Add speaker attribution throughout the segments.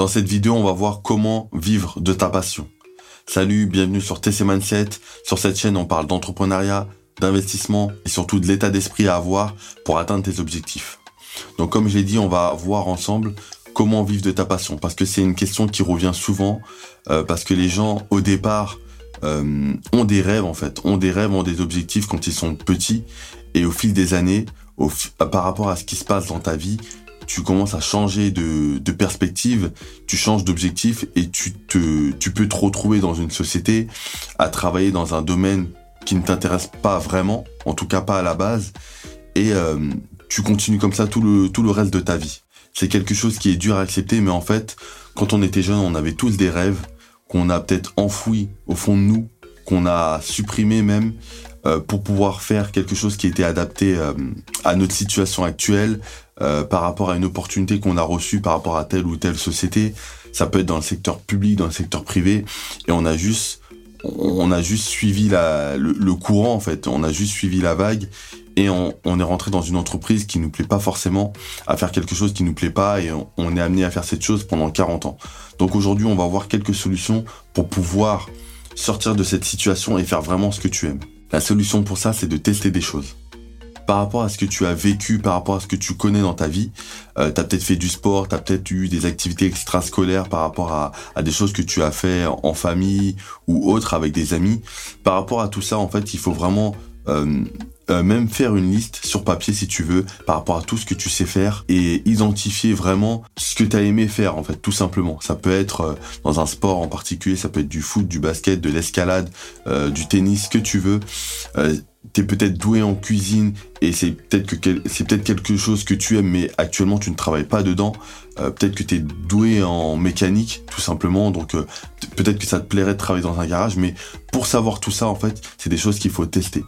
Speaker 1: Dans cette vidéo, on va voir comment vivre de ta passion. Salut, bienvenue sur TC Mindset. Sur cette chaîne, on parle d'entrepreneuriat, d'investissement et surtout de l'état d'esprit à avoir pour atteindre tes objectifs. Donc comme je l'ai dit, on va voir ensemble comment vivre de ta passion parce que c'est une question qui revient souvent euh, parce que les gens au départ euh, ont des rêves en fait, ont des rêves, ont des objectifs quand ils sont petits et au fil des années, par rapport à ce qui se passe dans ta vie, tu commences à changer de, perspective, tu changes d'objectif et tu peux te retrouver dans une société à travailler dans un domaine qui ne t'intéresse pas vraiment, en tout cas pas à la base, et euh, tu continues comme ça tout le, reste de ta vie. C'est quelque chose qui est dur à accepter, mais en fait, quand on était jeune, on avait tous des rêves qu'on a peut-être enfouis au fond de nous, qu'on a supprimé même, pour pouvoir faire quelque chose qui était adapté euh, à notre situation actuelle, euh, par rapport à une opportunité qu'on a reçue par rapport à telle ou telle société. Ça peut être dans le secteur public, dans le secteur privé, et on a juste, on a juste suivi la, le, courant en fait. On a juste suivi la vague et on, est rentré dans une entreprise qui nous plaît pas forcément, à faire quelque chose qui nous plaît pas et on est amené à faire cette chose pendant 40 ans. Donc aujourd'hui, on va voir quelques solutions pour pouvoir sortir de cette situation et faire vraiment ce que tu aimes. La solution pour ça, c'est de tester des choses. Par rapport à ce que tu as vécu, par rapport à ce que tu connais dans ta vie, euh, tu as peut-être fait du sport, tu as peut-être eu des activités extrascolaires par rapport à, des choses que tu as fait en famille ou autres avec des amis. Par rapport à tout ça, en fait, il faut vraiment euh, euh, même faire une liste sur papier si tu veux par rapport à tout ce que tu sais faire et identifier vraiment ce que tu as aimé faire en fait tout simplement. Ça peut être euh, dans un sport en particulier, ça peut être du foot, du basket, de l'escalade, euh, du tennis, que tu veux. T'es peut-être doué en cuisine et c'est peut-être que c'est peut-être quelque chose que tu aimes mais actuellement tu ne travailles pas dedans. peut-être que tu es doué en mécanique tout simplement donc peut-être que ça te plairait de travailler dans un garage mais pour savoir tout ça en fait c'est des choses qu'il faut tester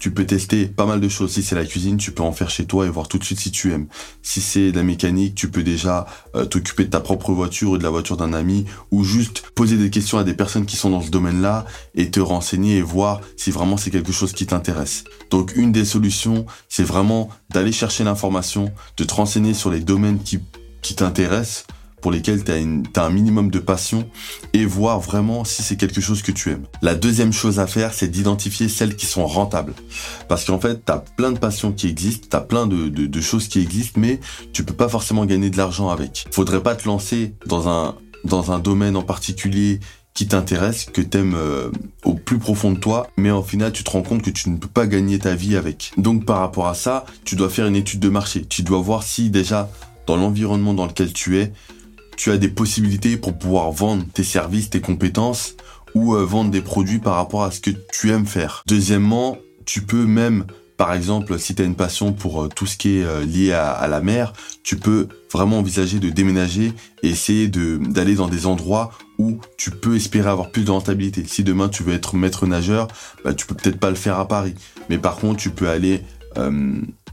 Speaker 1: tu peux tester pas mal de choses. Si c'est la cuisine, tu peux en faire chez toi et voir tout de suite si tu aimes. Si c'est la mécanique, tu peux déjà euh, t'occuper de ta propre voiture ou de la voiture d'un ami ou juste poser des questions à des personnes qui sont dans ce domaine-là et te renseigner et voir si vraiment c'est quelque chose qui t'intéresse. Donc une des solutions, c'est vraiment d'aller chercher l'information, de te renseigner sur les domaines qui, qui t'intéressent pour lesquels tu as, un minimum de passion et voir vraiment si c'est quelque chose que tu aimes. La deuxième chose à faire, c'est d'identifier celles qui sont rentables. Parce qu'en fait, tu as plein de passions qui existent, tu as plein de, choses qui existent, mais tu peux pas forcément gagner de l'argent avec. Faudrait pas te lancer dans un, dans un domaine en particulier qui t'intéresse, que t'aimes euh, au plus profond de toi, mais au final tu te rends compte que tu ne peux pas gagner ta vie avec. Donc par rapport à ça, tu dois faire une étude de marché. Tu dois voir si déjà dans l'environnement dans lequel tu es, tu as des possibilités pour pouvoir vendre tes services, tes compétences ou euh, vendre des produits par rapport à ce que tu aimes faire. Deuxièmement, tu peux même, par exemple, si tu as une passion pour euh, tout ce qui est euh, lié à, la mer, tu peux vraiment envisager de déménager et essayer d'aller dans des endroits où tu peux espérer avoir plus de rentabilité. Si demain tu veux être maître nageur, bah, tu peux peut-être pas le faire à Paris. Mais par contre, tu peux aller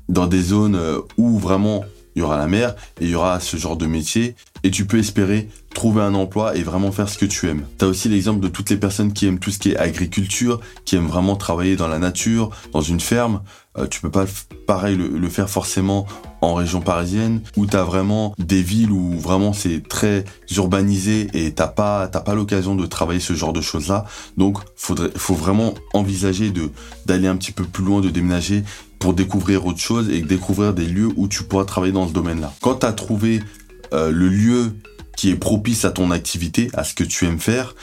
Speaker 1: dans des zones où vraiment il y aura la mer et il y aura ce genre de métier et tu peux espérer trouver un emploi et vraiment faire ce que tu aimes. Tu as aussi l'exemple de toutes les personnes qui aiment tout ce qui est agriculture, qui aiment vraiment travailler dans la nature, dans une ferme. Euh, tu peux pas pareil le, faire forcément en région parisienne où tu as vraiment des villes où vraiment c'est très urbanisé et t'as pas t'as pas l'occasion de travailler ce genre de choses là. Donc faudrait faut vraiment envisager d'aller un petit peu plus loin, de déménager pour découvrir autre chose et découvrir des lieux où tu pourras travailler dans ce domaine-là. Quand tu as trouvé euh, le lieu qui est propice à ton activité, à ce que tu aimes faire,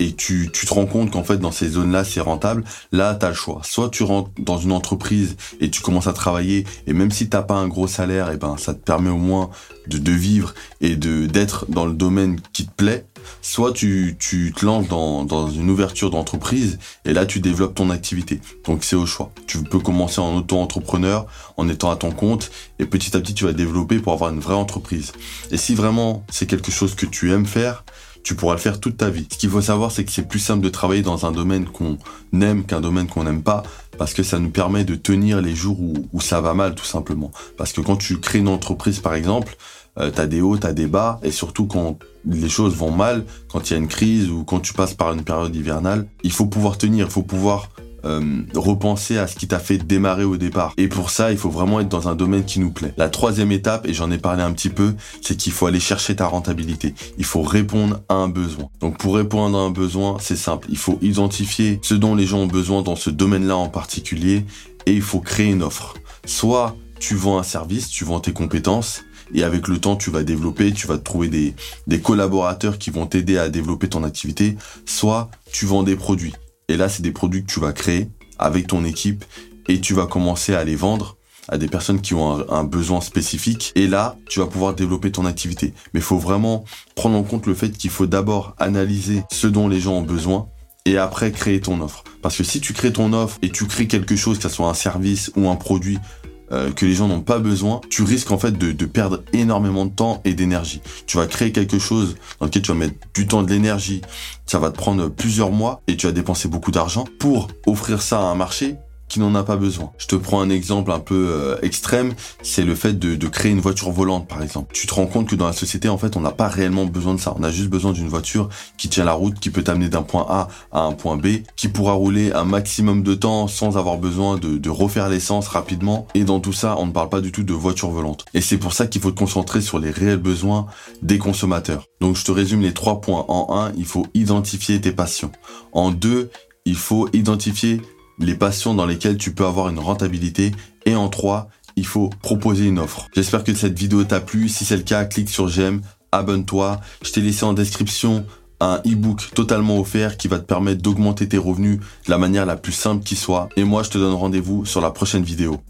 Speaker 1: et tu, tu te rends compte qu'en fait dans ces zones-là c'est rentable, là tu as le choix. Soit tu rentres dans une entreprise et tu commences à travailler et même si t'as pas un gros salaire, et eh ben ça te permet au moins de, de vivre et de d'être dans le domaine qui te plaît soit tu, te lances dans une ouverture d'entreprise et là tu développes ton activité. Donc c'est au choix. Tu peux commencer en auto-entrepreneur en étant à ton compte et petit à petit tu vas développer pour avoir une vraie entreprise. Et si vraiment c'est quelque chose que tu aimes faire, tu pourras le faire toute ta vie. Ce qu'il faut savoir, c'est que c'est plus simple de travailler dans un domaine qu'on aime qu'un domaine qu'on n'aime pas, parce que ça nous permet de tenir les jours où, où ça va mal, tout simplement. Parce que quand tu crées une entreprise, par exemple, euh, t'as des hauts, t'as des bas, et surtout quand les choses vont mal, quand il y a une crise ou quand tu passes par une période hivernale, il faut pouvoir tenir, il faut pouvoir euh, repenser à ce qui t'a fait démarrer au départ. Et pour ça, il faut vraiment être dans un domaine qui nous plaît. La troisième étape, et j'en ai parlé un petit peu, c'est qu'il faut aller chercher ta rentabilité. Il faut répondre à un besoin. Donc pour répondre à un besoin, c'est simple. Il faut identifier ce dont les gens ont besoin dans ce domaine-là en particulier et il faut créer une offre. Soit tu vends un service, tu vends tes compétences, et avec le temps, tu vas développer, tu vas trouver des, des collaborateurs qui vont t'aider à développer ton activité, soit tu vends des produits. Et là, c'est des produits que tu vas créer avec ton équipe et tu vas commencer à les vendre à des personnes qui ont un, besoin spécifique. Et là, tu vas pouvoir développer ton activité. Mais il faut vraiment prendre en compte le fait qu'il faut d'abord analyser ce dont les gens ont besoin et après créer ton offre. Parce que si tu crées ton offre et tu crées quelque chose, que ce soit un service ou un produit euh, que les gens n'ont pas besoin, tu risques en fait de, de perdre énormément de temps et d'énergie. Tu vas créer quelque chose dans lequel tu vas mettre du temps, de l'énergie, ça va te prendre plusieurs mois et tu vas dépenser beaucoup d'argent pour offrir ça à un marché qui n'en a pas besoin. Je te prends un exemple un peu euh, extrême, c'est le fait de, de, créer une voiture volante par exemple. Tu te rends compte que dans la société en fait on n'a pas réellement besoin de ça. On a juste besoin d'une voiture qui tient la route, qui peut t'amener d'un point A à un point B, qui pourra rouler un maximum de temps sans avoir besoin de, de refaire l'essence rapidement. Et dans tout ça, on ne parle pas du tout de voiture volante. Et c'est pour ça qu'il faut te concentrer sur les réels besoins des consommateurs. Donc je te résume les trois points. En un, il faut identifier tes passions. En deux, il faut identifier les passions dans lesquelles tu peux avoir une rentabilité. Et en trois, il faut proposer une offre. J'espère que cette vidéo t'a plu. Si c'est le cas, clique sur j'aime, abonne-toi. Je t'ai laissé en description un e-book totalement offert qui va te permettre d'augmenter tes revenus de la manière la plus simple qui soit. Et moi, je te donne rendez-vous sur la prochaine vidéo.